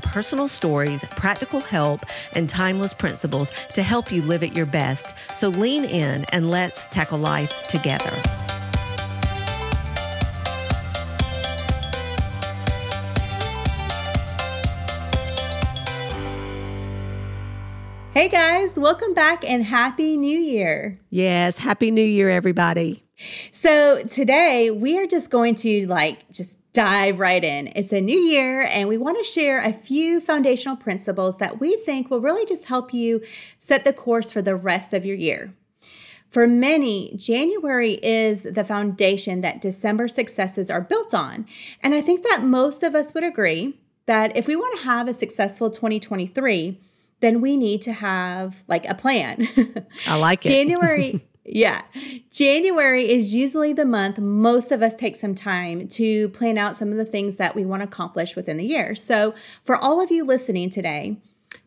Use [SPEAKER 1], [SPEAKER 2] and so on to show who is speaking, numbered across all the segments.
[SPEAKER 1] personal stories, practical help, and timeless principles to help you live at your best. So lean in and let's tackle life together.
[SPEAKER 2] Hey guys, welcome back and Happy New Year.
[SPEAKER 1] Yes, Happy New Year, everybody.
[SPEAKER 2] So today we are just going to like just dive right in. It's a new year and we want to share a few foundational principles that we think will really just help you set the course for the rest of your year. For many, January is the foundation that December successes are built on. And I think that most of us would agree that if we want to have a successful 2023, then we need to have like a plan.
[SPEAKER 1] I like it.
[SPEAKER 2] January Yeah. January is usually the month most of us take some time to plan out some of the things that we want to accomplish within the year. So, for all of you listening today,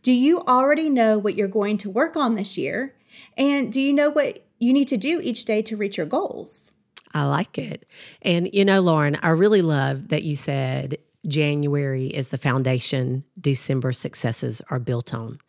[SPEAKER 2] do you already know what you're going to work on this year? And do you know what you need to do each day to reach your goals?
[SPEAKER 1] I like it. And, you know, Lauren, I really love that you said January is the foundation December successes are built on.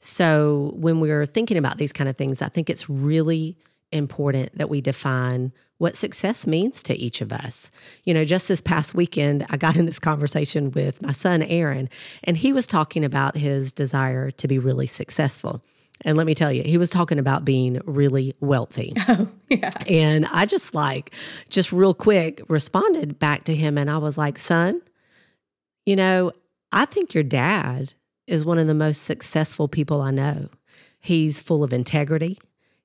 [SPEAKER 1] So, when we're thinking about these kind of things, I think it's really important that we define what success means to each of us. You know, just this past weekend, I got in this conversation with my son, Aaron, and he was talking about his desire to be really successful. And let me tell you, he was talking about being really wealthy. Oh, yeah. And I just like, just real quick responded back to him and I was like, son, you know, I think your dad is one of the most successful people I know. He's full of integrity.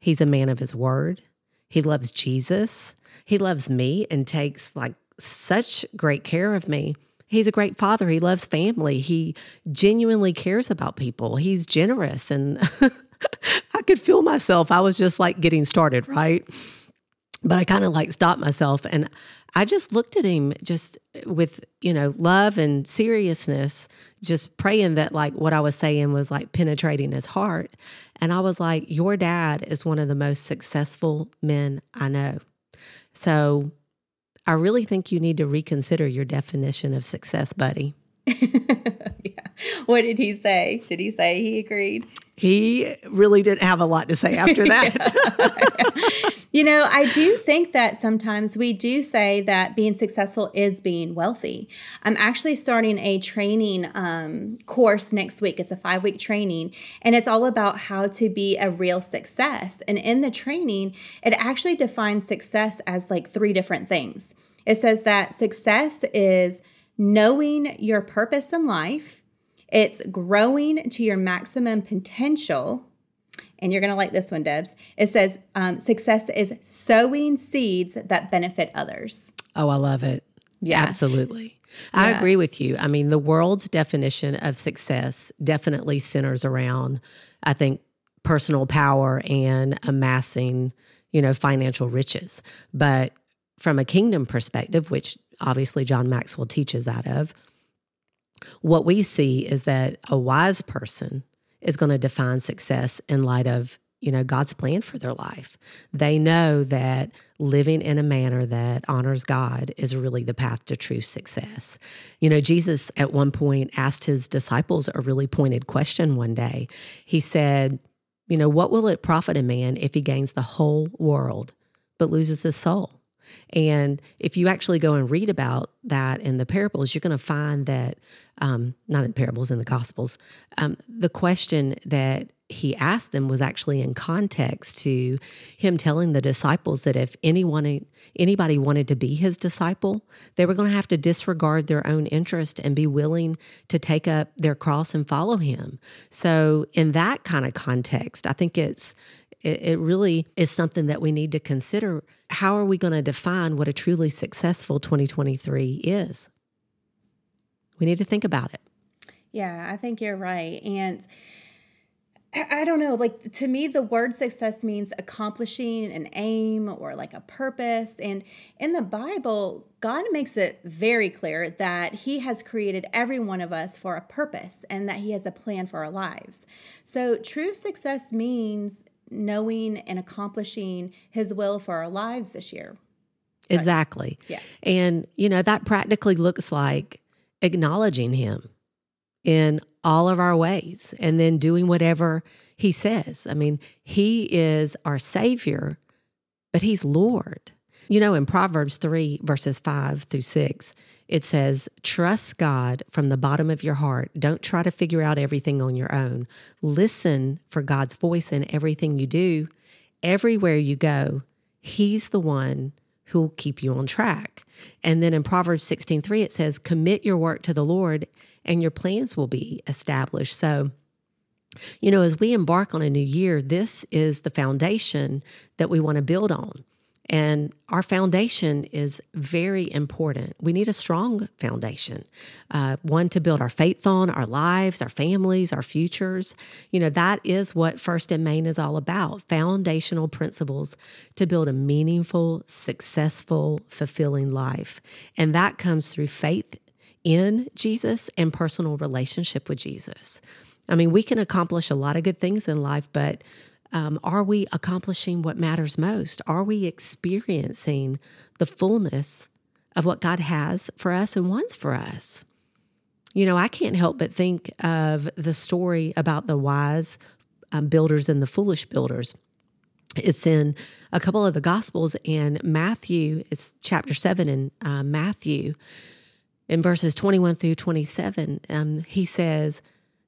[SPEAKER 1] He's a man of his word. He loves Jesus. He loves me and takes like such great care of me. He's a great father. He loves family. He genuinely cares about people. He's generous. And I could feel myself. I was just like getting started, right? But I kind of like stopped myself and I just looked at him just with, you know, love and seriousness, just praying that like what I was saying was like penetrating his heart. And I was like, Your dad is one of the most successful men I know. So I really think you need to reconsider your definition of success, buddy.
[SPEAKER 2] yeah. What did he say? Did he say he agreed?
[SPEAKER 1] He really didn't have a lot to say after
[SPEAKER 2] that. You know, I do think that sometimes we do say that being successful is being wealthy. I'm actually starting a training um, course next week. It's a five week training, and it's all about how to be a real success. And in the training, it actually defines success as like three different things. It says that success is knowing your purpose in life it's growing to your maximum potential. And you're going to like this one, Debs. It says um, success is sowing seeds that benefit others.
[SPEAKER 1] Oh, I love it. Yeah. Absolutely. Yeah. I agree with you. I mean, the world's definition of success definitely centers around, I think, personal power and amassing, you know, financial riches. But from a kingdom perspective, which obviously John Maxwell teaches out of, what we see is that a wise person is going to define success in light of you know God's plan for their life. They know that living in a manner that honors God is really the path to true success. You know, Jesus at one point asked his disciples a really pointed question one day. He said, you know, what will it profit a man if he gains the whole world but loses his soul? And if you actually go and read about that in the parables, you're going to find that, um, not in parables, in the Gospels, um, the question that he asked them was actually in context to him telling the disciples that if anyone anybody wanted to be his disciple they were going to have to disregard their own interest and be willing to take up their cross and follow him so in that kind of context i think it's it, it really is something that we need to consider. How are we going to define what a truly successful 2023 is? We need to think about it.
[SPEAKER 2] Yeah, I think you're right. And I don't know, like to me, the word success means accomplishing an aim or like a purpose. And in the Bible, God makes it very clear that He has created every one of us for a purpose and that He has a plan for our lives. So true success means knowing and accomplishing His will for our lives this year.
[SPEAKER 1] Exactly.
[SPEAKER 2] Yeah.
[SPEAKER 1] And, you know, that practically looks like acknowledging Him in all of our ways and then doing whatever he says. I mean, he is our savior, but he's Lord. You know, in Proverbs 3, verses 5 through 6, it says, Trust God from the bottom of your heart. Don't try to figure out everything on your own. Listen for God's voice in everything you do. Everywhere you go, He's the one who'll keep you on track. And then in Proverbs 16, 3, it says, Commit your work to the Lord and your plans will be established. So, you know, as we embark on a new year, this is the foundation that we want to build on. And our foundation is very important. We need a strong foundation, uh, one to build our faith on, our lives, our families, our futures. You know, that is what First and Main is all about foundational principles to build a meaningful, successful, fulfilling life. And that comes through faith in Jesus and personal relationship with Jesus. I mean, we can accomplish a lot of good things in life, but um, are we accomplishing what matters most? Are we experiencing the fullness of what God has for us and wants for us? You know, I can't help but think of the story about the wise um, builders and the foolish builders. It's in a couple of the Gospels, and Matthew, it's chapter 7 in uh, Matthew in verses 21 through 27, um, he says,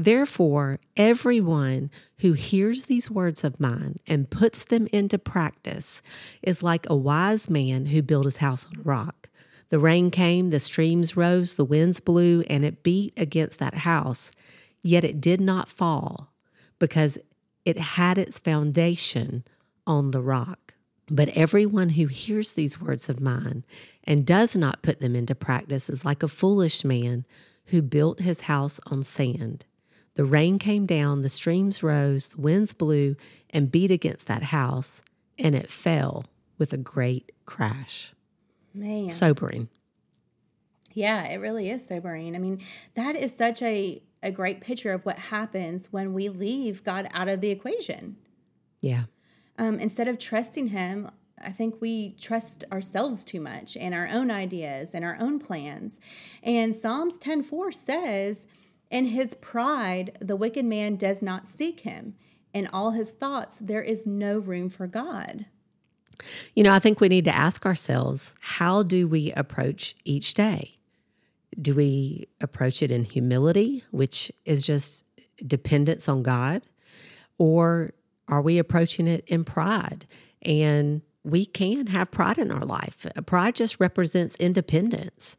[SPEAKER 1] Therefore, everyone who hears these words of mine and puts them into practice is like a wise man who built his house on a rock. The rain came, the streams rose, the winds blew, and it beat against that house, yet it did not fall because it had its foundation on the rock. But everyone who hears these words of mine and does not put them into practice is like a foolish man who built his house on sand. The rain came down, the streams rose, the winds blew and beat against that house, and it fell with a great crash.
[SPEAKER 2] Man.
[SPEAKER 1] Sobering.
[SPEAKER 2] Yeah, it really is sobering. I mean, that is such a, a great picture of what happens when we leave God out of the equation.
[SPEAKER 1] Yeah.
[SPEAKER 2] Um, instead of trusting Him, I think we trust ourselves too much and our own ideas and our own plans. And Psalms 10:4 says, in his pride, the wicked man does not seek him. In all his thoughts, there is no room for God.
[SPEAKER 1] You know, I think we need to ask ourselves how do we approach each day? Do we approach it in humility, which is just dependence on God? Or are we approaching it in pride? And we can have pride in our life. Uh, pride just represents independence.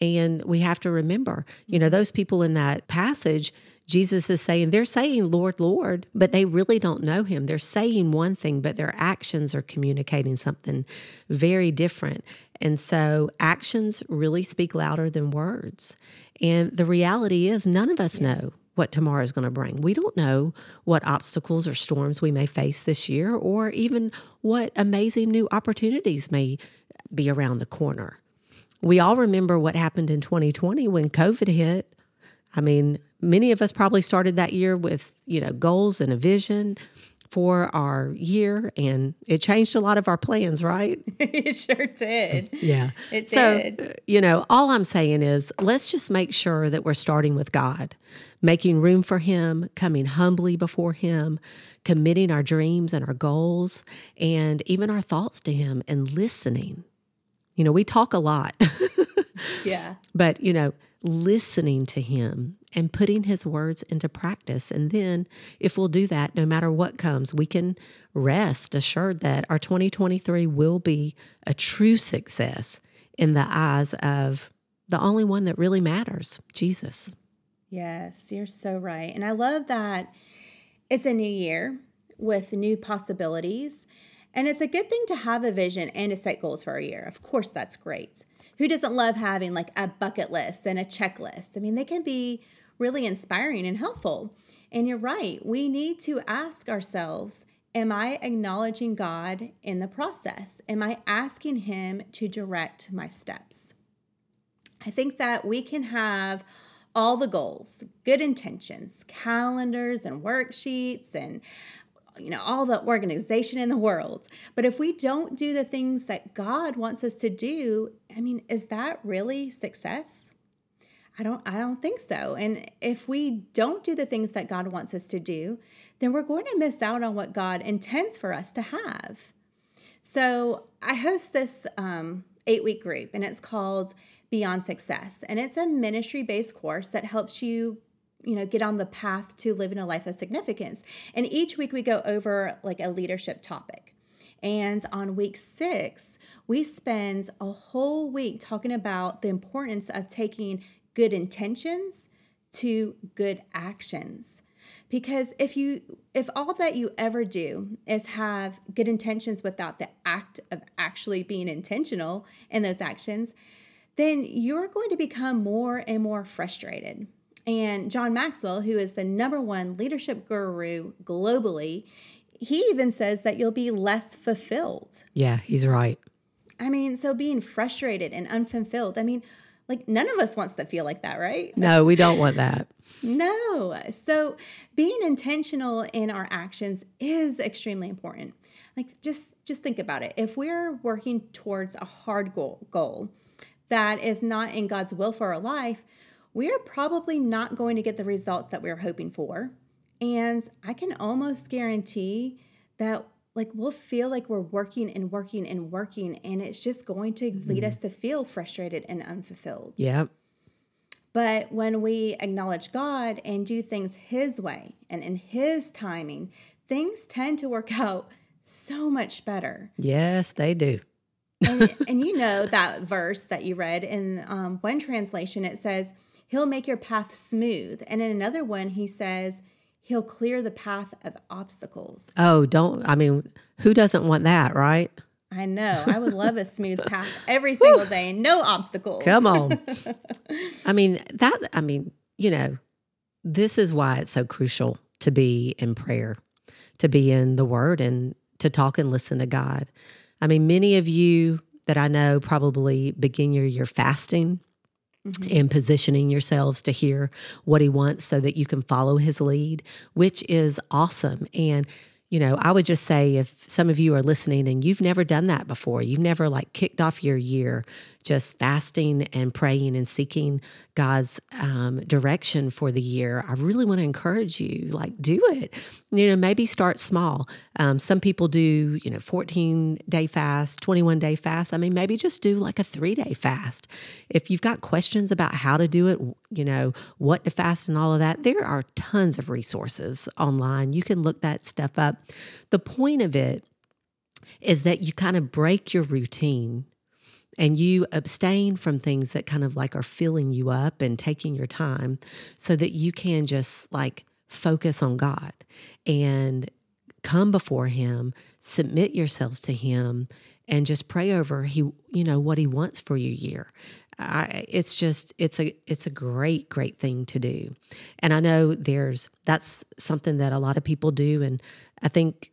[SPEAKER 1] And we have to remember, you know, those people in that passage, Jesus is saying, they're saying, Lord, Lord, but they really don't know him. They're saying one thing, but their actions are communicating something very different. And so actions really speak louder than words. And the reality is, none of us know what tomorrow is going to bring. We don't know what obstacles or storms we may face this year, or even what amazing new opportunities may be around the corner. We all remember what happened in 2020 when COVID hit. I mean, many of us probably started that year with, you know, goals and a vision for our year and it changed a lot of our plans, right?
[SPEAKER 2] it sure did.
[SPEAKER 1] Yeah.
[SPEAKER 2] It
[SPEAKER 1] did. So, you know, all I'm saying is let's just make sure that we're starting with God, making room for Him, coming humbly before Him, committing our dreams and our goals and even our thoughts to Him and listening you know, we talk a lot.
[SPEAKER 2] yeah.
[SPEAKER 1] But, you know, listening to him and putting his words into practice. And then, if we'll do that, no matter what comes, we can rest assured that our 2023 will be a true success in the eyes of the only one that really matters Jesus.
[SPEAKER 2] Yes, you're so right. And I love that it's a new year with new possibilities. And it's a good thing to have a vision and to set goals for a year. Of course, that's great. Who doesn't love having like a bucket list and a checklist? I mean, they can be really inspiring and helpful. And you're right, we need to ask ourselves Am I acknowledging God in the process? Am I asking Him to direct my steps? I think that we can have all the goals, good intentions, calendars and worksheets and you know all the organization in the world. But if we don't do the things that god wants us to do i mean is that really success? I don't i don't think so. And if we don't do the things that god wants us to do then we're going to miss out on what god intends for us to have. So i host this um, eight week group and it's called beyond success. And it's a ministry based course that helps you you know get on the path to living a life of significance. And each week we go over like a leadership topic. And on week six we spend a whole week talking about the importance of taking good intentions to good actions. Because if you if all that you ever do is have good intentions without the act of actually being intentional in those actions then you're going to become more and more frustrated and John Maxwell, who is the number one leadership guru globally, he even says that you'll be less fulfilled.
[SPEAKER 1] Yeah, he's right.
[SPEAKER 2] I mean, so being frustrated and unfulfilled, I mean, like none of us wants to feel like that, right?
[SPEAKER 1] No, we don't want that.
[SPEAKER 2] no. So being intentional in our actions is extremely important. Like just just think about it. If we're working towards a hard goal, goal that is not in God's will for our life, we are probably not going to get the results that we are hoping for. And I can almost guarantee that like we'll feel like we're working and working and working and it's just going to mm-hmm. lead us to feel frustrated and unfulfilled.
[SPEAKER 1] Yep.
[SPEAKER 2] But when we acknowledge God and do things his way and in his timing, things tend to work out so much better.
[SPEAKER 1] Yes, they do.
[SPEAKER 2] And, and, you know that verse that you read in um, one translation, it says, He'll make your path smooth. And in another one, he says, He'll clear the path of obstacles.
[SPEAKER 1] Oh, don't, I mean, who doesn't want that, right?
[SPEAKER 2] I know. I would love a smooth path every single day and no obstacles.
[SPEAKER 1] Come on. I mean, that, I mean, you know, this is why it's so crucial to be in prayer, to be in the word and to talk and listen to God. I mean, many of you that I know probably begin your year fasting Mm-hmm. and positioning yourselves to hear what he wants so that you can follow his lead, which is awesome. And you know, I would just say if some of you are listening and you've never done that before, you've never like kicked off your year just fasting and praying and seeking God's um, direction for the year, I really want to encourage you, like, do it. You know, maybe start small. Um, some people do, you know, 14 day fast, 21 day fast. I mean, maybe just do like a three day fast. If you've got questions about how to do it, you know, what to fast and all of that, there are tons of resources online. You can look that stuff up. The point of it is that you kind of break your routine and you abstain from things that kind of like are filling you up and taking your time so that you can just like focus on God and come before him submit yourself to him and just pray over he you know what he wants for your year. I, it's just it's a it's a great great thing to do. And i know there's that's something that a lot of people do and i think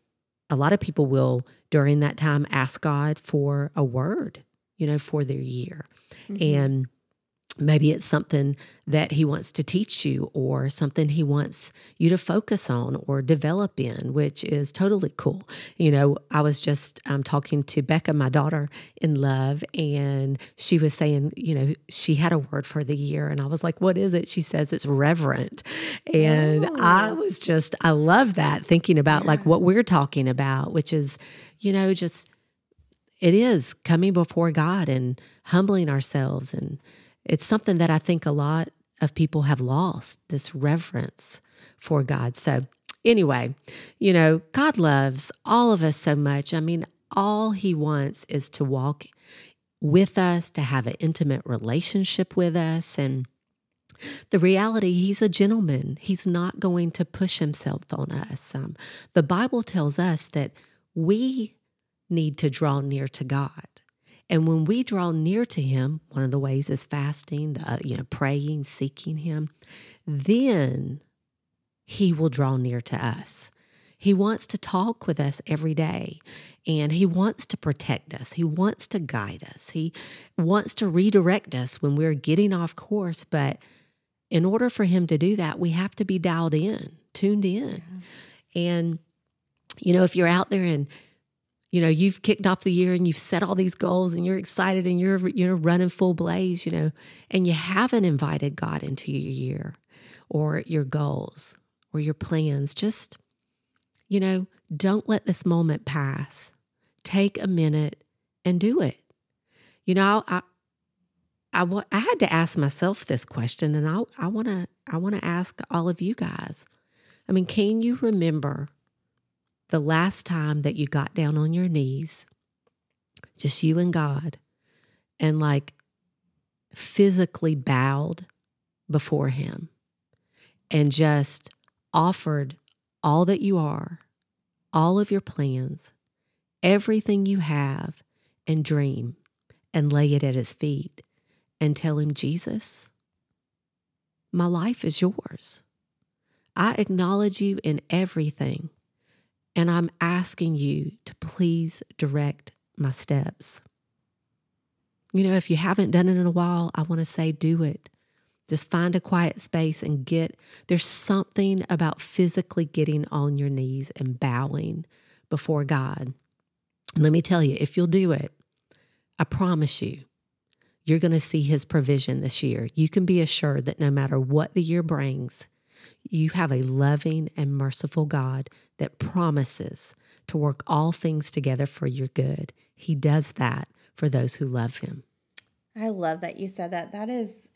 [SPEAKER 1] a lot of people will during that time ask god for a word you know, for their year. Mm-hmm. And maybe it's something that he wants to teach you or something he wants you to focus on or develop in which is totally cool you know i was just um, talking to becca my daughter in love and she was saying you know she had a word for the year and i was like what is it she says it's reverent and oh. i was just i love that thinking about yeah. like what we're talking about which is you know just it is coming before God and humbling ourselves. And it's something that I think a lot of people have lost this reverence for God. So, anyway, you know, God loves all of us so much. I mean, all He wants is to walk with us, to have an intimate relationship with us. And the reality, He's a gentleman. He's not going to push Himself on us. Um, the Bible tells us that we need to draw near to God. And when we draw near to Him, one of the ways is fasting, uh, you know, praying, seeking Him, then He will draw near to us. He wants to talk with us every day and He wants to protect us. He wants to guide us. He wants to redirect us when we're getting off course. But in order for Him to do that, we have to be dialed in, tuned in. Yeah. And, you know, if you're out there and you know you've kicked off the year and you've set all these goals and you're excited and you're you know running full blaze you know and you haven't invited god into your year or your goals or your plans. Just you know don't let this moment pass. Take a minute and do it. You know i i, I had to ask myself this question and i i want to i want to ask all of you guys. I mean can you remember the last time that you got down on your knees, just you and God, and like physically bowed before Him and just offered all that you are, all of your plans, everything you have and dream, and lay it at His feet and tell Him, Jesus, my life is yours. I acknowledge you in everything. And I'm asking you to please direct my steps. You know, if you haven't done it in a while, I want to say do it. Just find a quiet space and get, there's something about physically getting on your knees and bowing before God. Let me tell you, if you'll do it, I promise you, you're going to see his provision this year. You can be assured that no matter what the year brings, you have a loving and merciful God that promises to work all things together for your good. He does that for those who love him.
[SPEAKER 2] I love that you said that. That is,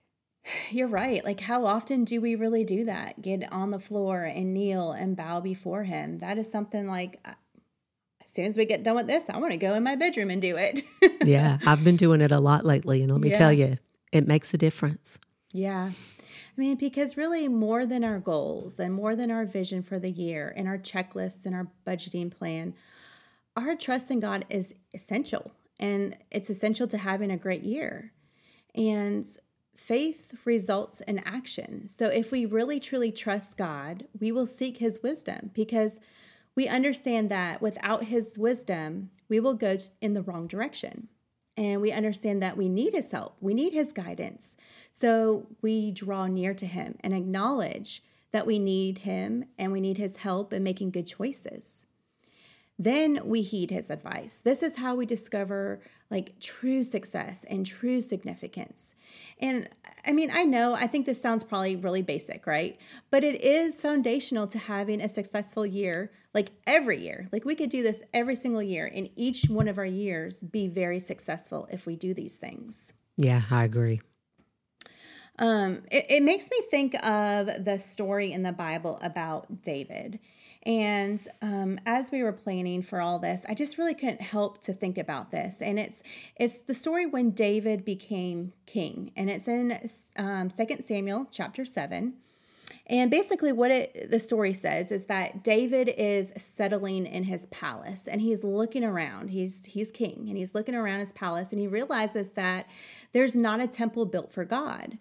[SPEAKER 2] you're right. Like, how often do we really do that? Get on the floor and kneel and bow before him. That is something like, uh, as soon as we get done with this, I want to go in my bedroom and do it.
[SPEAKER 1] yeah, I've been doing it a lot lately. And let me yeah. tell you, it makes a difference.
[SPEAKER 2] Yeah. I mean, because really, more than our goals and more than our vision for the year and our checklists and our budgeting plan, our trust in God is essential. And it's essential to having a great year. And faith results in action. So if we really truly trust God, we will seek His wisdom because we understand that without His wisdom, we will go in the wrong direction and we understand that we need his help, we need his guidance. So we draw near to him and acknowledge that we need him and we need his help in making good choices. Then we heed his advice. This is how we discover like true success and true significance. And I mean, I know, I think this sounds probably really basic, right? But it is foundational to having a successful year, like every year. Like we could do this every single year, and each one of our years be very successful if we do these things.
[SPEAKER 1] Yeah, I agree.
[SPEAKER 2] Um, it, it makes me think of the story in the Bible about David. And um, as we were planning for all this, I just really couldn't help to think about this. And it's it's the story when David became king, and it's in um, 2 Samuel chapter seven. And basically, what it, the story says is that David is settling in his palace, and he's looking around. He's he's king, and he's looking around his palace, and he realizes that there's not a temple built for God.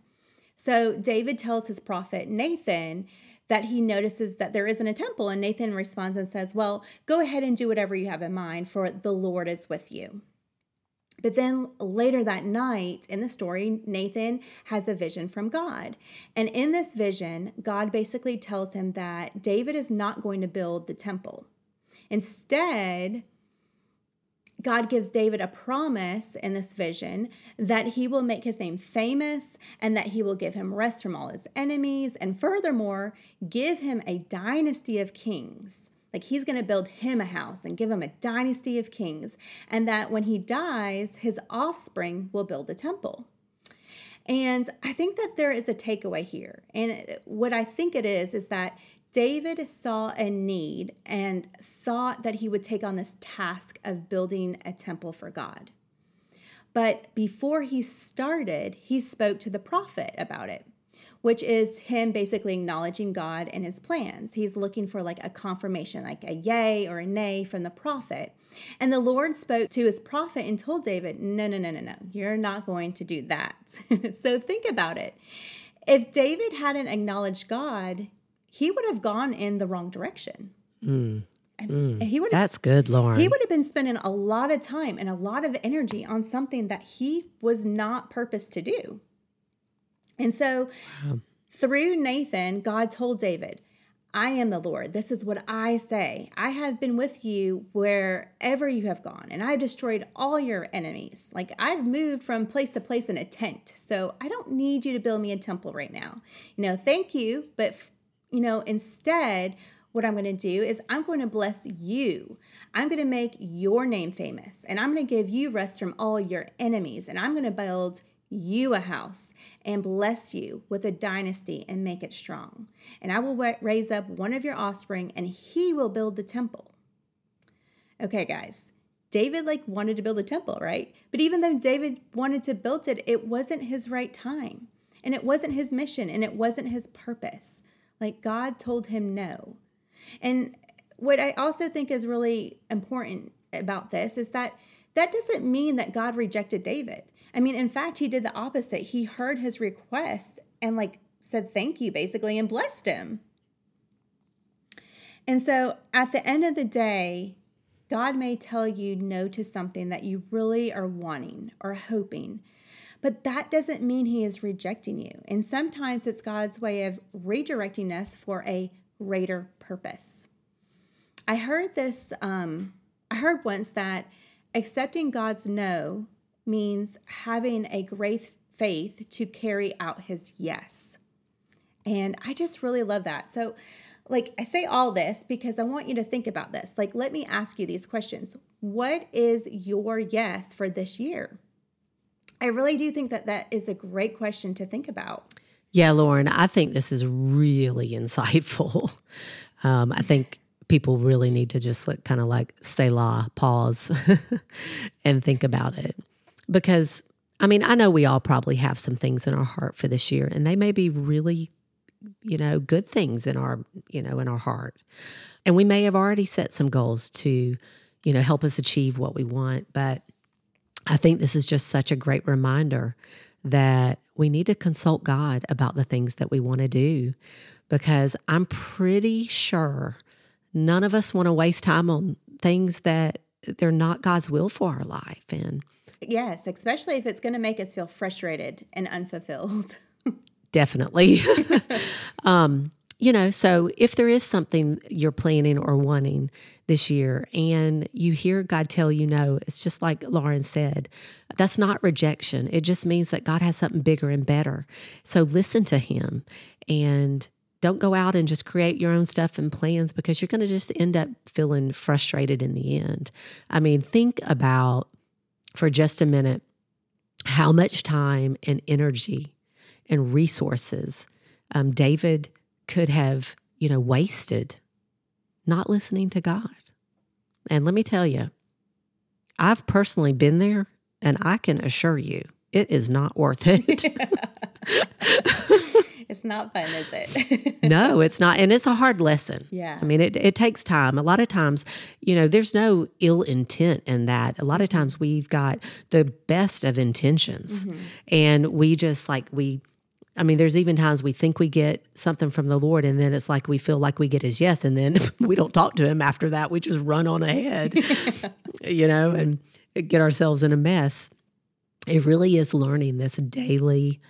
[SPEAKER 2] So David tells his prophet Nathan that he notices that there isn't a temple. And Nathan responds and says, Well, go ahead and do whatever you have in mind, for the Lord is with you. But then later that night in the story, Nathan has a vision from God. And in this vision, God basically tells him that David is not going to build the temple. Instead, God gives David a promise in this vision that he will make his name famous and that he will give him rest from all his enemies. And furthermore, give him a dynasty of kings. Like he's going to build him a house and give him a dynasty of kings. And that when he dies, his offspring will build the temple. And I think that there is a takeaway here. And what I think it is, is that David saw a need and thought that he would take on this task of building a temple for God. But before he started, he spoke to the prophet about it which is him basically acknowledging God and his plans. He's looking for like a confirmation, like a yay or a nay from the prophet. And the Lord spoke to his prophet and told David, No, no, no, no, no, you're not going to do that. so think about it. If David hadn't acknowledged God, he would have gone in the wrong direction.
[SPEAKER 1] Mm. Mm, he would that's good, Lauren.
[SPEAKER 2] He would have been spending a lot of time and a lot of energy on something that he was not purposed to do. And so wow. through Nathan, God told David, I am the Lord. This is what I say. I have been with you wherever you have gone, and I've destroyed all your enemies. Like I've moved from place to place in a tent. So I don't need you to build me a temple right now. You know, thank you, but you know, instead, what I'm going to do is I'm going to bless you. I'm going to make your name famous, and I'm going to give you rest from all your enemies, and I'm going to build you a house and bless you with a dynasty and make it strong. And I will raise up one of your offspring and he will build the temple. Okay, guys. David like wanted to build a temple, right? But even though David wanted to build it, it wasn't his right time. And it wasn't his mission and it wasn't his purpose. Like God told him no. And what I also think is really important about this is that that doesn't mean that God rejected David. I mean, in fact, he did the opposite. He heard his request and like said thank you basically and blessed him. And so at the end of the day, God may tell you no to something that you really are wanting or hoping, but that doesn't mean He is rejecting you. And sometimes it's God's way of redirecting us for a greater purpose. I heard this, um, I heard once that Accepting God's no means having a great faith to carry out his yes. And I just really love that. So, like, I say all this because I want you to think about this. Like, let me ask you these questions What is your yes for this year? I really do think that that is a great question to think about.
[SPEAKER 1] Yeah, Lauren, I think this is really insightful. Um, I think people really need to just like, kind of like stay la, pause, and think about it. Because, I mean, I know we all probably have some things in our heart for this year, and they may be really, you know, good things in our, you know, in our heart. And we may have already set some goals to, you know, help us achieve what we want. But I think this is just such a great reminder that we need to consult God about the things that we want to do because I'm pretty sure none of us want to waste time on things that they're not God's will for our life. And
[SPEAKER 2] yes, especially if it's going to make us feel frustrated and unfulfilled.
[SPEAKER 1] definitely. um, you know, so if there is something you're planning or wanting this year and you hear God tell you no, it's just like Lauren said, that's not rejection. It just means that God has something bigger and better. So listen to Him and don't go out and just create your own stuff and plans because you're going to just end up feeling frustrated in the end. I mean, think about for just a minute how much time and energy and resources um, David could have, you know, wasted not listening to God. And let me tell you, I've personally been there and I can assure you it is not worth it.
[SPEAKER 2] it's not fun, is it?
[SPEAKER 1] no, it's not. And it's a hard lesson.
[SPEAKER 2] Yeah.
[SPEAKER 1] I mean, it, it takes time. A lot of times, you know, there's no ill intent in that. A lot of times we've got the best of intentions mm-hmm. and we just like, we, I mean, there's even times we think we get something from the Lord, and then it's like we feel like we get his yes, and then we don't talk to him after that. We just run on ahead, you know, and get ourselves in a mess. It really is learning this daily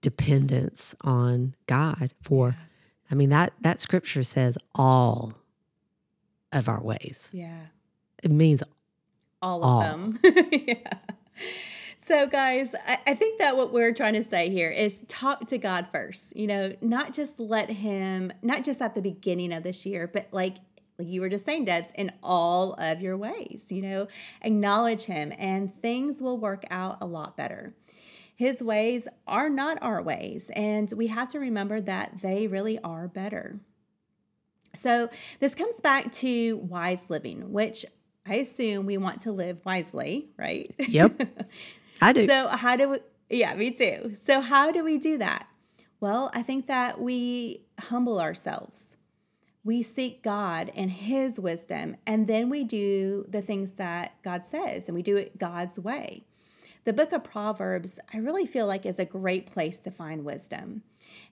[SPEAKER 1] dependence on God for. I mean that that scripture says all of our ways.
[SPEAKER 2] Yeah.
[SPEAKER 1] It means
[SPEAKER 2] all of all. them. yeah. So, guys, I, I think that what we're trying to say here is talk to God first. You know, not just let Him, not just at the beginning of this year, but like like you were just saying, Debs, in all of your ways. You know, acknowledge Him, and things will work out a lot better. His ways are not our ways, and we have to remember that they really are better. So, this comes back to wise living, which I assume we want to live wisely, right?
[SPEAKER 1] Yep. I do.
[SPEAKER 2] so, how do we? Yeah, me too. So, how do we do that? Well, I think that we humble ourselves. We seek God and His wisdom, and then we do the things that God says, and we do it God's way. The book of Proverbs, I really feel like, is a great place to find wisdom.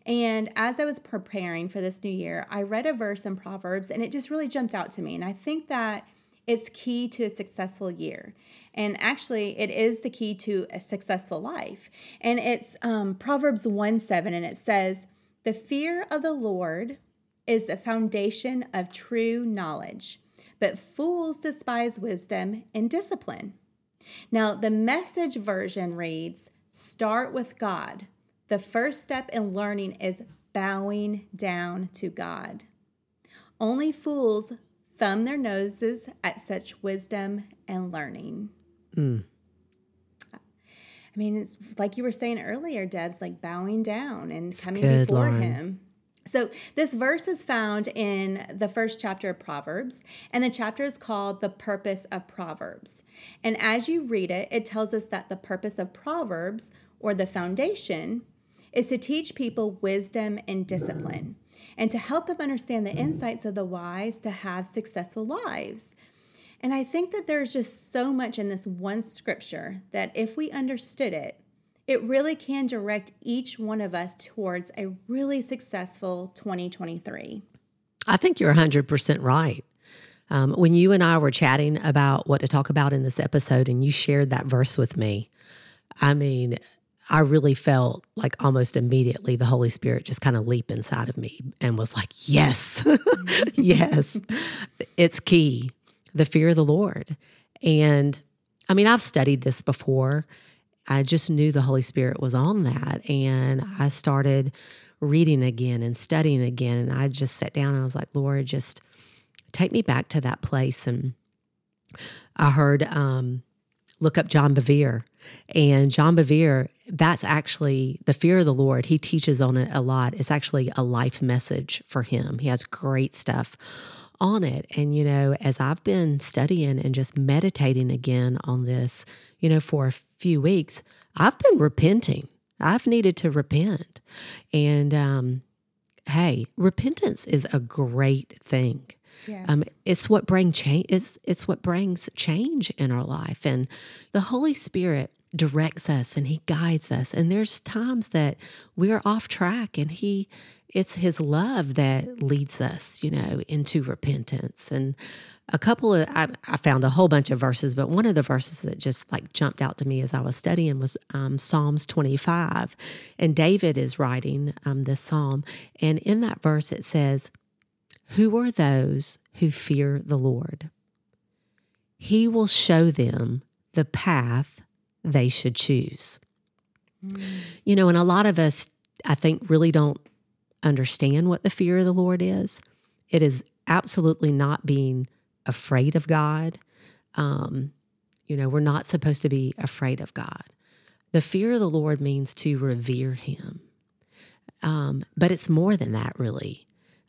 [SPEAKER 2] And as I was preparing for this new year, I read a verse in Proverbs and it just really jumped out to me. And I think that it's key to a successful year. And actually, it is the key to a successful life. And it's um, Proverbs 1 7, and it says, The fear of the Lord is the foundation of true knowledge, but fools despise wisdom and discipline. Now, the message version reads Start with God. The first step in learning is bowing down to God. Only fools thumb their noses at such wisdom and learning. Mm. I mean, it's like you were saying earlier, Debs like bowing down and coming before Lauren. him. So, this verse is found in the first chapter of Proverbs, and the chapter is called The Purpose of Proverbs. And as you read it, it tells us that the purpose of Proverbs, or the foundation, is to teach people wisdom and discipline, and to help them understand the insights of the wise to have successful lives. And I think that there's just so much in this one scripture that if we understood it, it really can direct each one of us towards a really successful 2023.
[SPEAKER 1] I think you're 100% right. Um, when you and I were chatting about what to talk about in this episode, and you shared that verse with me, I mean, I really felt like almost immediately the Holy Spirit just kind of leap inside of me and was like, yes, yes, it's key the fear of the Lord. And I mean, I've studied this before I just knew the Holy Spirit was on that. And I started reading again and studying again. And I just sat down and I was like, Lord, just take me back to that place. And I heard, um, look up John Bevere. And John Bevere, that's actually the fear of the Lord. He teaches on it a lot. It's actually a life message for him. He has great stuff on it. And, you know, as I've been studying and just meditating again on this, you know, for a few weeks, I've been repenting. I've needed to repent. And um, hey, repentance is a great thing. Yes. Um, it's what bring change. It's it's what brings change in our life, and the Holy Spirit directs us and He guides us. And there's times that we're off track, and He it's his love that leads us, you know, into repentance. And a couple of, I, I, found a whole bunch of verses, but one of the verses that just like jumped out to me as I was studying was um, Psalms 25. And David is writing um, this psalm. And in that verse, it says, Who are those who fear the Lord? He will show them the path they should choose. Mm. You know, and a lot of us, I think, really don't understand what the fear of the Lord is. It is absolutely not being afraid of God. Um, you know, we're not supposed to be afraid of God. The fear of the Lord means to revere Him. Um, but it's more than that, really.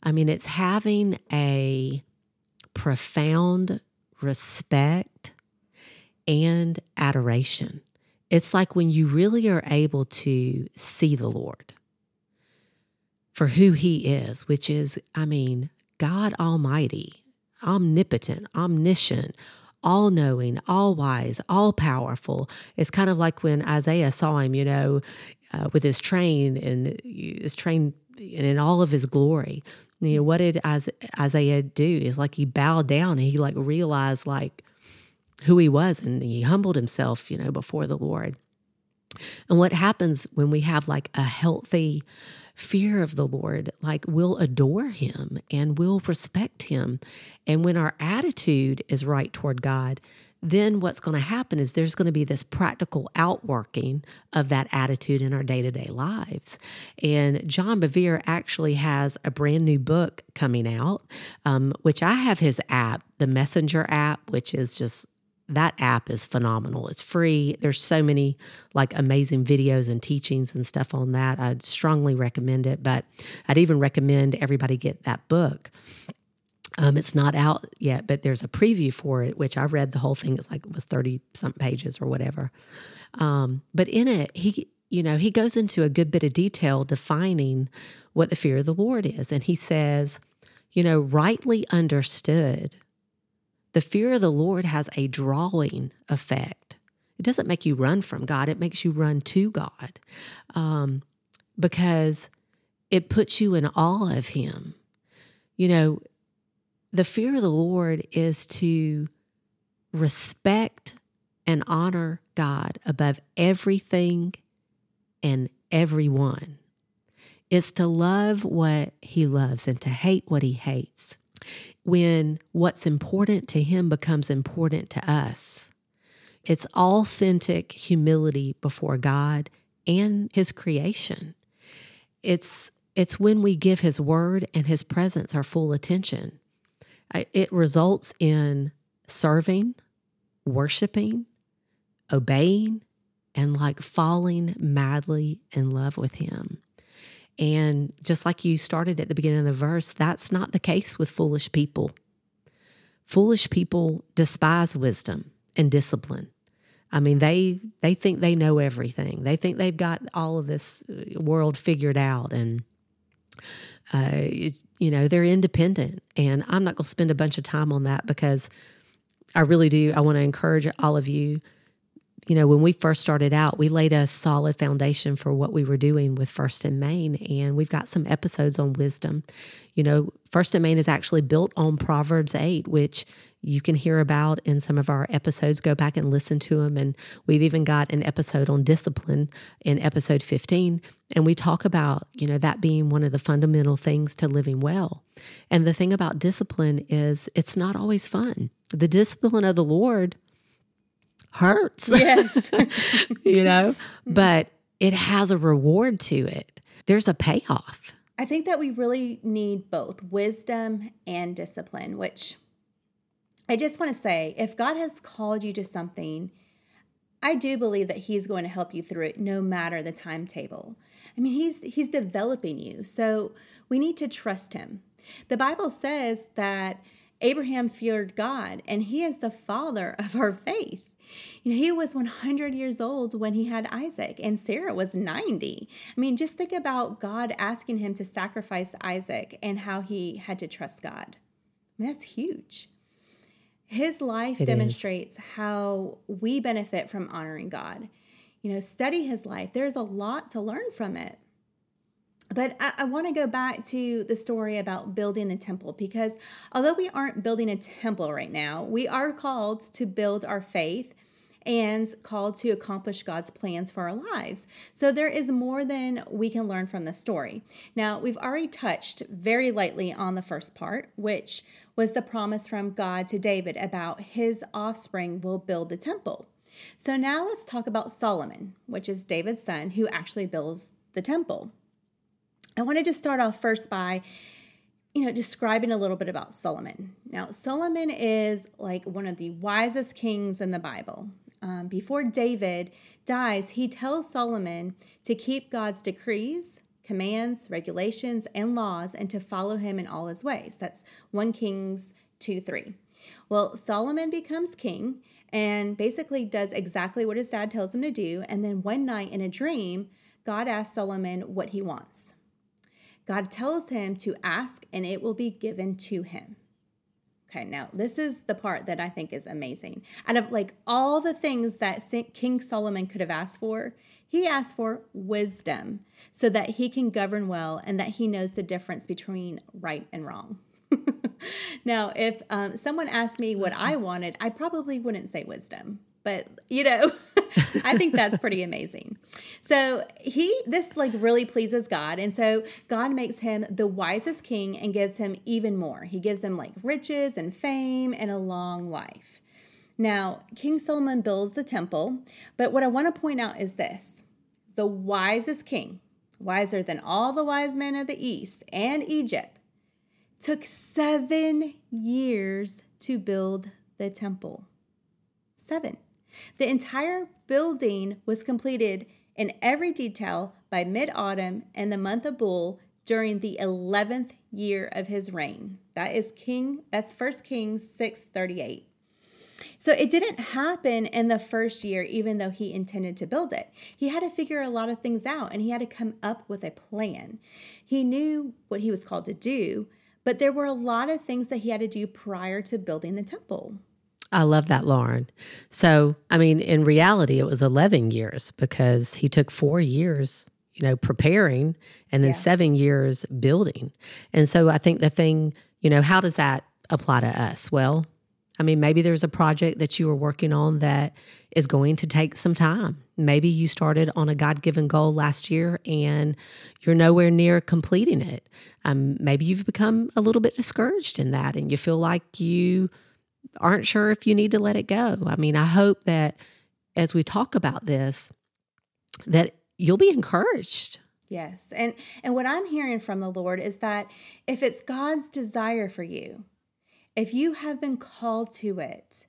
[SPEAKER 1] I mean, it's having a profound respect and adoration. It's like when you really are able to see the Lord for who he is, which is, I mean, God Almighty, omnipotent, omniscient, all knowing, all wise, all powerful. It's kind of like when Isaiah saw him, you know, uh, with his train and his train and in all of his glory. You know, what did Isaiah do? Is like he bowed down and he like realized like who he was and he humbled himself, you know, before the Lord. And what happens when we have like a healthy, fear of the Lord, like we'll adore him and we'll respect him. And when our attitude is right toward God, then what's going to happen is there's going to be this practical outworking of that attitude in our day to day lives. And John Bevere actually has a brand new book coming out, um, which I have his app, the Messenger app, which is just that app is phenomenal. It's free. There's so many like amazing videos and teachings and stuff on that. I'd strongly recommend it, but I'd even recommend everybody get that book. Um, it's not out yet, but there's a preview for it, which I read the whole thing. It's like it was 30 something pages or whatever. Um, but in it, he, you know, he goes into a good bit of detail defining what the fear of the Lord is. And he says, you know, rightly understood, the fear of the Lord has a drawing effect. It doesn't make you run from God, it makes you run to God um, because it puts you in awe of Him. You know, the fear of the Lord is to respect and honor God above everything and everyone. It's to love what He loves and to hate what He hates when what's important to him becomes important to us. It's authentic humility before God and his creation. It's it's when we give his word and his presence our full attention. It results in serving, worshiping, obeying, and like falling madly in love with him. And just like you started at the beginning of the verse, that's not the case with foolish people. Foolish people despise wisdom and discipline. I mean, they they think they know everything. They think they've got all of this uh, world figured out, and uh, you know they're independent. And I'm not going to spend a bunch of time on that because I really do. I want to encourage all of you you know, when we first started out, we laid a solid foundation for what we were doing with First and Main, and we've got some episodes on wisdom. You know, First and Main is actually built on Proverbs 8, which you can hear about in some of our episodes. Go back and listen to them. And we've even got an episode on discipline in episode 15. And we talk about, you know, that being one of the fundamental things to living well. And the thing about discipline is it's not always fun. The discipline of the Lord hurts.
[SPEAKER 2] Yes.
[SPEAKER 1] you know, but it has a reward to it. There's a payoff.
[SPEAKER 2] I think that we really need both wisdom and discipline, which I just want to say if God has called you to something, I do believe that he's going to help you through it no matter the timetable. I mean, he's he's developing you. So we need to trust him. The Bible says that Abraham feared God and he is the father of our faith. You know, he was 100 years old when he had Isaac, and Sarah was 90. I mean, just think about God asking him to sacrifice Isaac and how he had to trust God. I mean, that's huge. His life it demonstrates is. how we benefit from honoring God. You know, study his life. There's a lot to learn from it. But I, I want to go back to the story about building the temple because although we aren't building a temple right now, we are called to build our faith and called to accomplish God's plans for our lives. So there is more than we can learn from the story. Now, we've already touched very lightly on the first part, which was the promise from God to David about his offspring will build the temple. So now let's talk about Solomon, which is David's son, who actually builds the temple. I wanted to start off first by you know, describing a little bit about Solomon. Now, Solomon is like one of the wisest kings in the Bible. Um, before David dies, he tells Solomon to keep God's decrees, commands, regulations, and laws and to follow him in all his ways. That's 1 Kings 2 3. Well, Solomon becomes king and basically does exactly what his dad tells him to do. And then one night in a dream, God asks Solomon what he wants. God tells him to ask and it will be given to him. Okay, now this is the part that I think is amazing. Out of like all the things that King Solomon could have asked for, he asked for wisdom so that he can govern well and that he knows the difference between right and wrong. now, if um, someone asked me what I wanted, I probably wouldn't say wisdom but you know i think that's pretty amazing. So he this like really pleases god and so god makes him the wisest king and gives him even more. He gives him like riches and fame and a long life. Now king solomon builds the temple but what i want to point out is this. The wisest king wiser than all the wise men of the east and egypt took seven years to build the temple. 7. The entire building was completed in every detail by mid autumn and the month of Bul during the 11th year of his reign. That is King, that's 1 Kings 638. So it didn't happen in the first year, even though he intended to build it. He had to figure a lot of things out and he had to come up with a plan. He knew what he was called to do, but there were a lot of things that he had to do prior to building the temple.
[SPEAKER 1] I love that, Lauren. So, I mean, in reality, it was 11 years because he took four years, you know, preparing and then yeah. seven years building. And so I think the thing, you know, how does that apply to us? Well, I mean, maybe there's a project that you are working on that is going to take some time. Maybe you started on a God given goal last year and you're nowhere near completing it. Um, maybe you've become a little bit discouraged in that and you feel like you aren't sure if you need to let it go. I mean, I hope that as we talk about this, that you'll be encouraged.
[SPEAKER 2] Yes. And and what I'm hearing from the Lord is that if it's God's desire for you, if you have been called to it,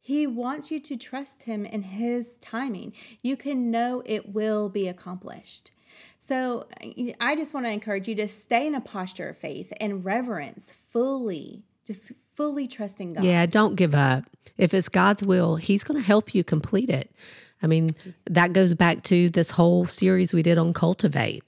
[SPEAKER 2] He wants you to trust Him in His timing. You can know it will be accomplished. So I just want to encourage you to stay in a posture of faith and reverence fully, just fully trusting God.
[SPEAKER 1] Yeah, don't give up. If it's God's will, He's going to help you complete it. I mean, that goes back to this whole series we did on cultivate.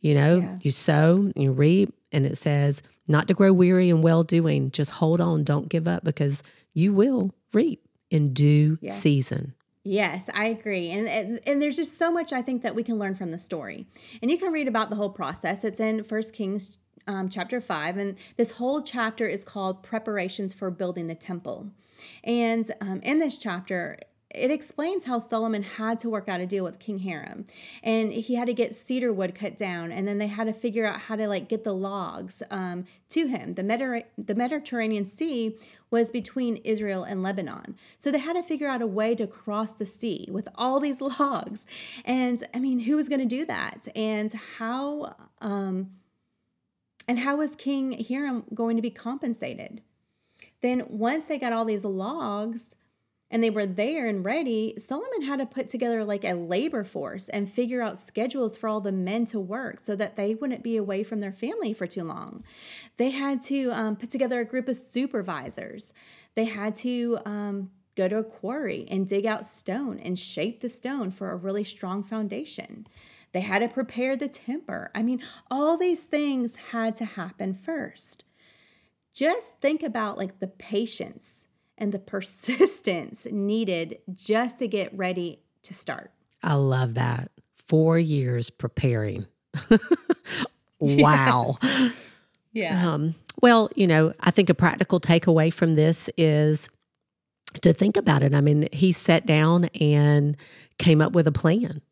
[SPEAKER 1] You know, yeah. you sow, you reap, and it says not to grow weary in well doing. Just hold on, don't give up because you will reap in due yeah. season.
[SPEAKER 2] Yes, I agree. And, and, and there's just so much I think that we can learn from the story. And you can read about the whole process. It's in First Kings um, chapter 5 and this whole chapter is called preparations for building the temple. And um, in this chapter, it explains how Solomon had to work out a deal with King Hiram. And he had to get cedar wood cut down, and then they had to figure out how to like get the logs um, to him. The, Mediter- the Mediterranean Sea was between Israel and Lebanon. So they had to figure out a way to cross the sea with all these logs. And I mean, who was going to do that? And how um, and how was King Hiram going to be compensated? Then once they got all these logs, and they were there and ready, Solomon had to put together like a labor force and figure out schedules for all the men to work so that they wouldn't be away from their family for too long. They had to um, put together a group of supervisors. They had to um, go to a quarry and dig out stone and shape the stone for a really strong foundation. They had to prepare the temper. I mean, all these things had to happen first. Just think about like the patience and the persistence needed just to get ready to start.
[SPEAKER 1] I love that. Four years preparing. wow.
[SPEAKER 2] Yes. Yeah. Um,
[SPEAKER 1] well, you know, I think a practical takeaway from this is to think about it. I mean, he sat down and came up with a plan.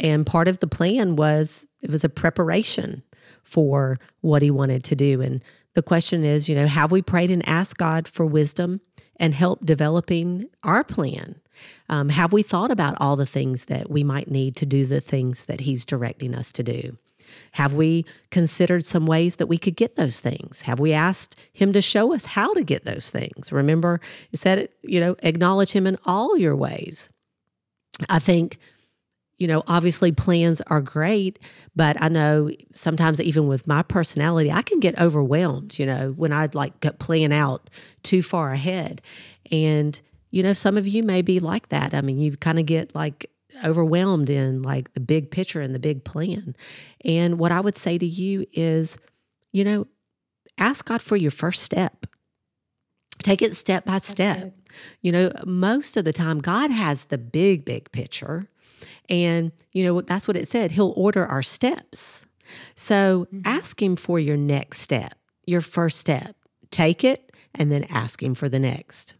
[SPEAKER 1] And part of the plan was it was a preparation for what he wanted to do. And the question is, you know, have we prayed and asked God for wisdom and help developing our plan? Um, have we thought about all the things that we might need to do the things that He's directing us to do? Have we considered some ways that we could get those things? Have we asked Him to show us how to get those things? Remember, it said, you know, acknowledge Him in all your ways. I think you know, obviously plans are great, but I know sometimes even with my personality, I can get overwhelmed, you know, when I like plan out too far ahead. And, you know, some of you may be like that. I mean, you kind of get like overwhelmed in like the big picture and the big plan. And what I would say to you is, you know, ask God for your first step. Take it step by step. You know, most of the time, God has the big, big picture and, you know, that's what it said. He'll order our steps. So mm-hmm. ask Him for your next step, your first step. Take it and then ask Him for the next.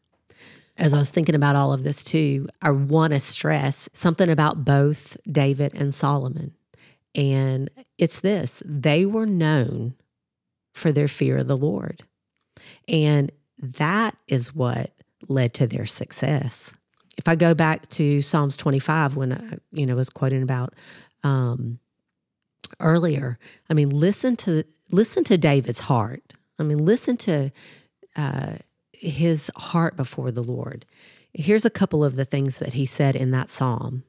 [SPEAKER 1] As I was thinking about all of this too, I want to stress something about both David and Solomon. And it's this they were known for their fear of the Lord. And that is what led to their success if I go back to Psalms 25, when I, you know, was quoting about um, earlier, I mean, listen to listen to David's heart. I mean, listen to uh, his heart before the Lord. Here's a couple of the things that he said in that psalm.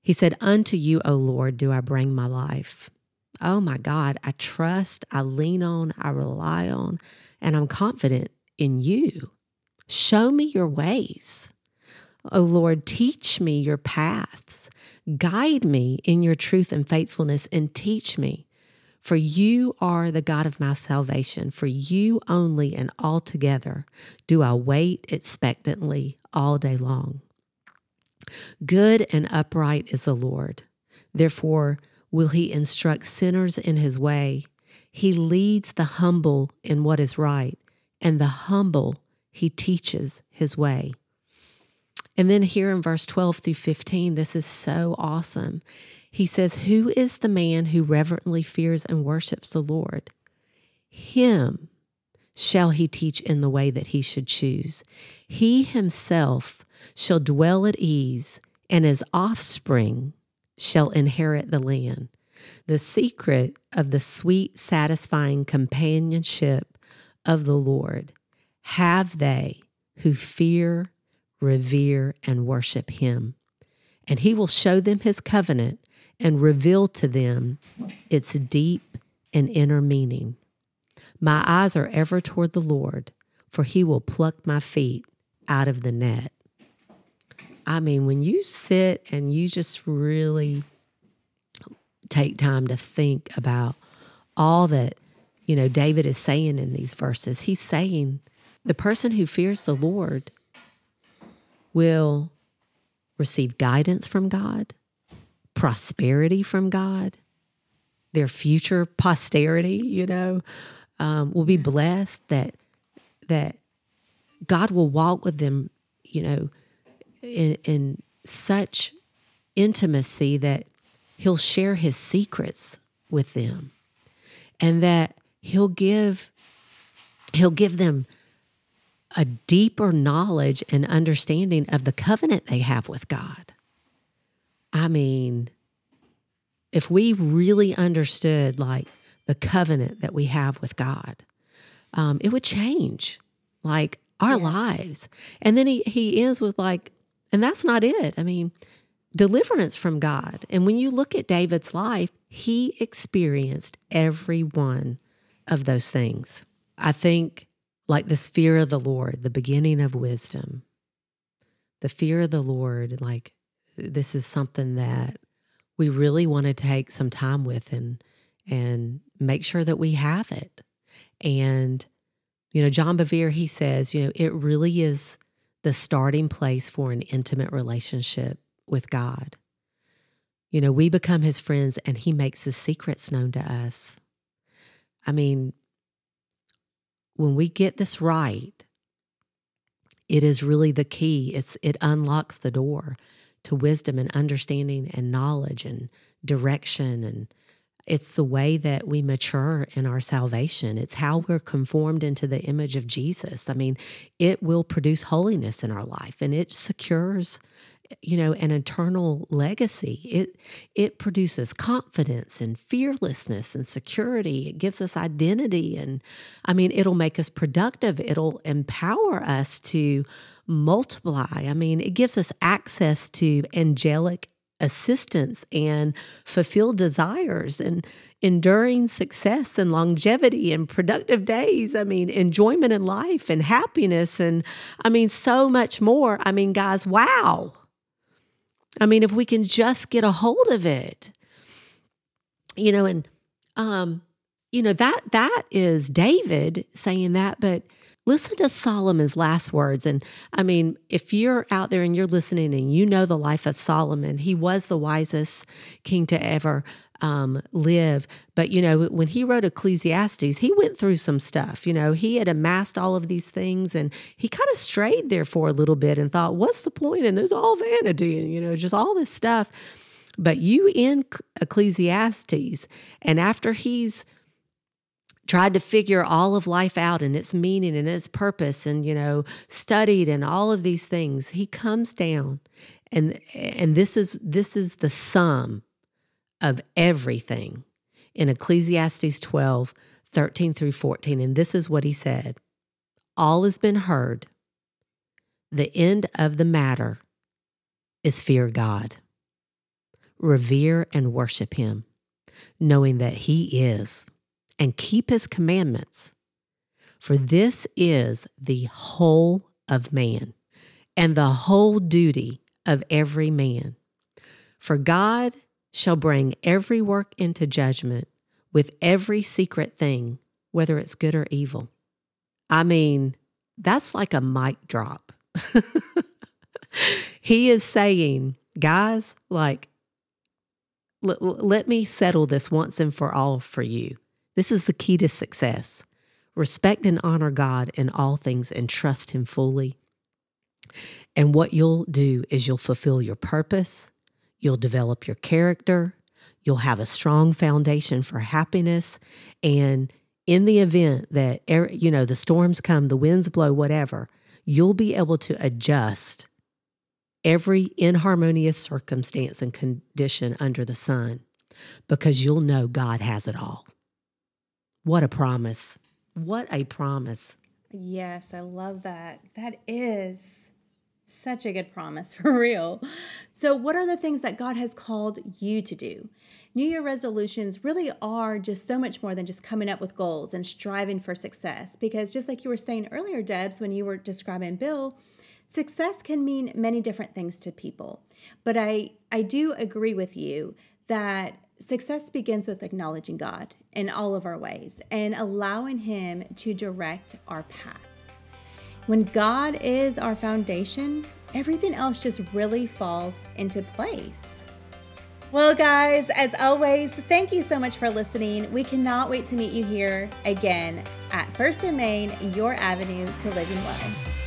[SPEAKER 1] He said, Unto you, O Lord, do I bring my life. Oh my God, I trust, I lean on, I rely on, and I'm confident in you. Show me your ways. O Lord, teach me your paths. Guide me in your truth and faithfulness and teach me. For you are the God of my salvation. For you only and altogether do I wait expectantly all day long. Good and upright is the Lord. Therefore, will he instruct sinners in his way. He leads the humble in what is right, and the humble he teaches his way. And then here in verse 12 through 15, this is so awesome. He says, Who is the man who reverently fears and worships the Lord? Him shall he teach in the way that he should choose. He himself shall dwell at ease, and his offspring shall inherit the land. The secret of the sweet, satisfying companionship of the Lord have they who fear, revere, and worship him. And he will show them his covenant and reveal to them its deep and inner meaning. My eyes are ever toward the Lord, for he will pluck my feet out of the net. I mean, when you sit and you just really take time to think about all that, you know, David is saying in these verses, he's saying the person who fears the Lord will receive guidance from God, prosperity from God, their future posterity, you know, um, will be blessed that that God will walk with them, you know, in, in such intimacy that He'll share His secrets with them, and that He'll give He'll give them a deeper knowledge and understanding of the covenant they have with God. I mean, if we really understood like the covenant that we have with God, um, it would change like our yes. lives. And then he, he ends with like, and that's not it. I mean, deliverance from God. And when you look at David's life, he experienced every one of those things. I think like this fear of the Lord, the beginning of wisdom, the fear of the Lord, like this is something that we really want to take some time with and and make sure that we have it. And you know, John Bevere he says, you know, it really is the starting place for an intimate relationship with God. You know, we become his friends and he makes his secrets known to us. I mean, when we get this right, it is really the key. It's it unlocks the door to wisdom and understanding and knowledge and direction and it's the way that we mature in our salvation. It's how we're conformed into the image of Jesus. I mean, it will produce holiness in our life and it secures you know an eternal legacy it it produces confidence and fearlessness and security it gives us identity and i mean it'll make us productive it'll empower us to multiply i mean it gives us access to angelic assistance and fulfilled desires and enduring success and longevity and productive days. I mean, enjoyment in life and happiness and I mean, so much more. I mean, guys, wow. I mean, if we can just get a hold of it, you know, and, um, you know, that, that is David saying that, but listen to Solomon's last words. And I mean, if you're out there and you're listening and you know the life of Solomon, he was the wisest king to ever um, live. But, you know, when he wrote Ecclesiastes, he went through some stuff. You know, he had amassed all of these things and he kind of strayed there for a little bit and thought, what's the point? And there's all vanity and, you know, just all this stuff. But you in Ecclesiastes, and after he's tried to figure all of life out and its meaning and its purpose and you know studied and all of these things he comes down and and this is this is the sum of everything in Ecclesiastes 12, 13 through 14. And this is what he said All has been heard. the end of the matter is fear God, revere and worship Him, knowing that He is, and keep His commandments. For this is the whole of man and the whole duty of every man. For God shall bring every work into judgment with every secret thing, whether it's good or evil. I mean, that's like a mic drop. he is saying, guys, like, l- let me settle this once and for all for you. This is the key to success. Respect and honor God in all things and trust Him fully. And what you'll do is you'll fulfill your purpose, you'll develop your character, you'll have a strong foundation for happiness. And in the event that, er, you know, the storms come, the winds blow, whatever, you'll be able to adjust every inharmonious circumstance and condition under the sun because you'll know God has it all. What a promise. What a promise.
[SPEAKER 2] Yes, I love that. That is such a good promise for real. So, what are the things that God has called you to do? New Year resolutions really are just so much more than just coming up with goals and striving for success. Because, just like you were saying earlier, Debs, when you were describing Bill, success can mean many different things to people. But I, I do agree with you that success begins with acknowledging God in all of our ways and allowing Him to direct our path. When God is our foundation, everything else just really falls into place. Well, guys, as always, thank you so much for listening. We cannot wait to meet you here again at First and Main, your avenue to living well.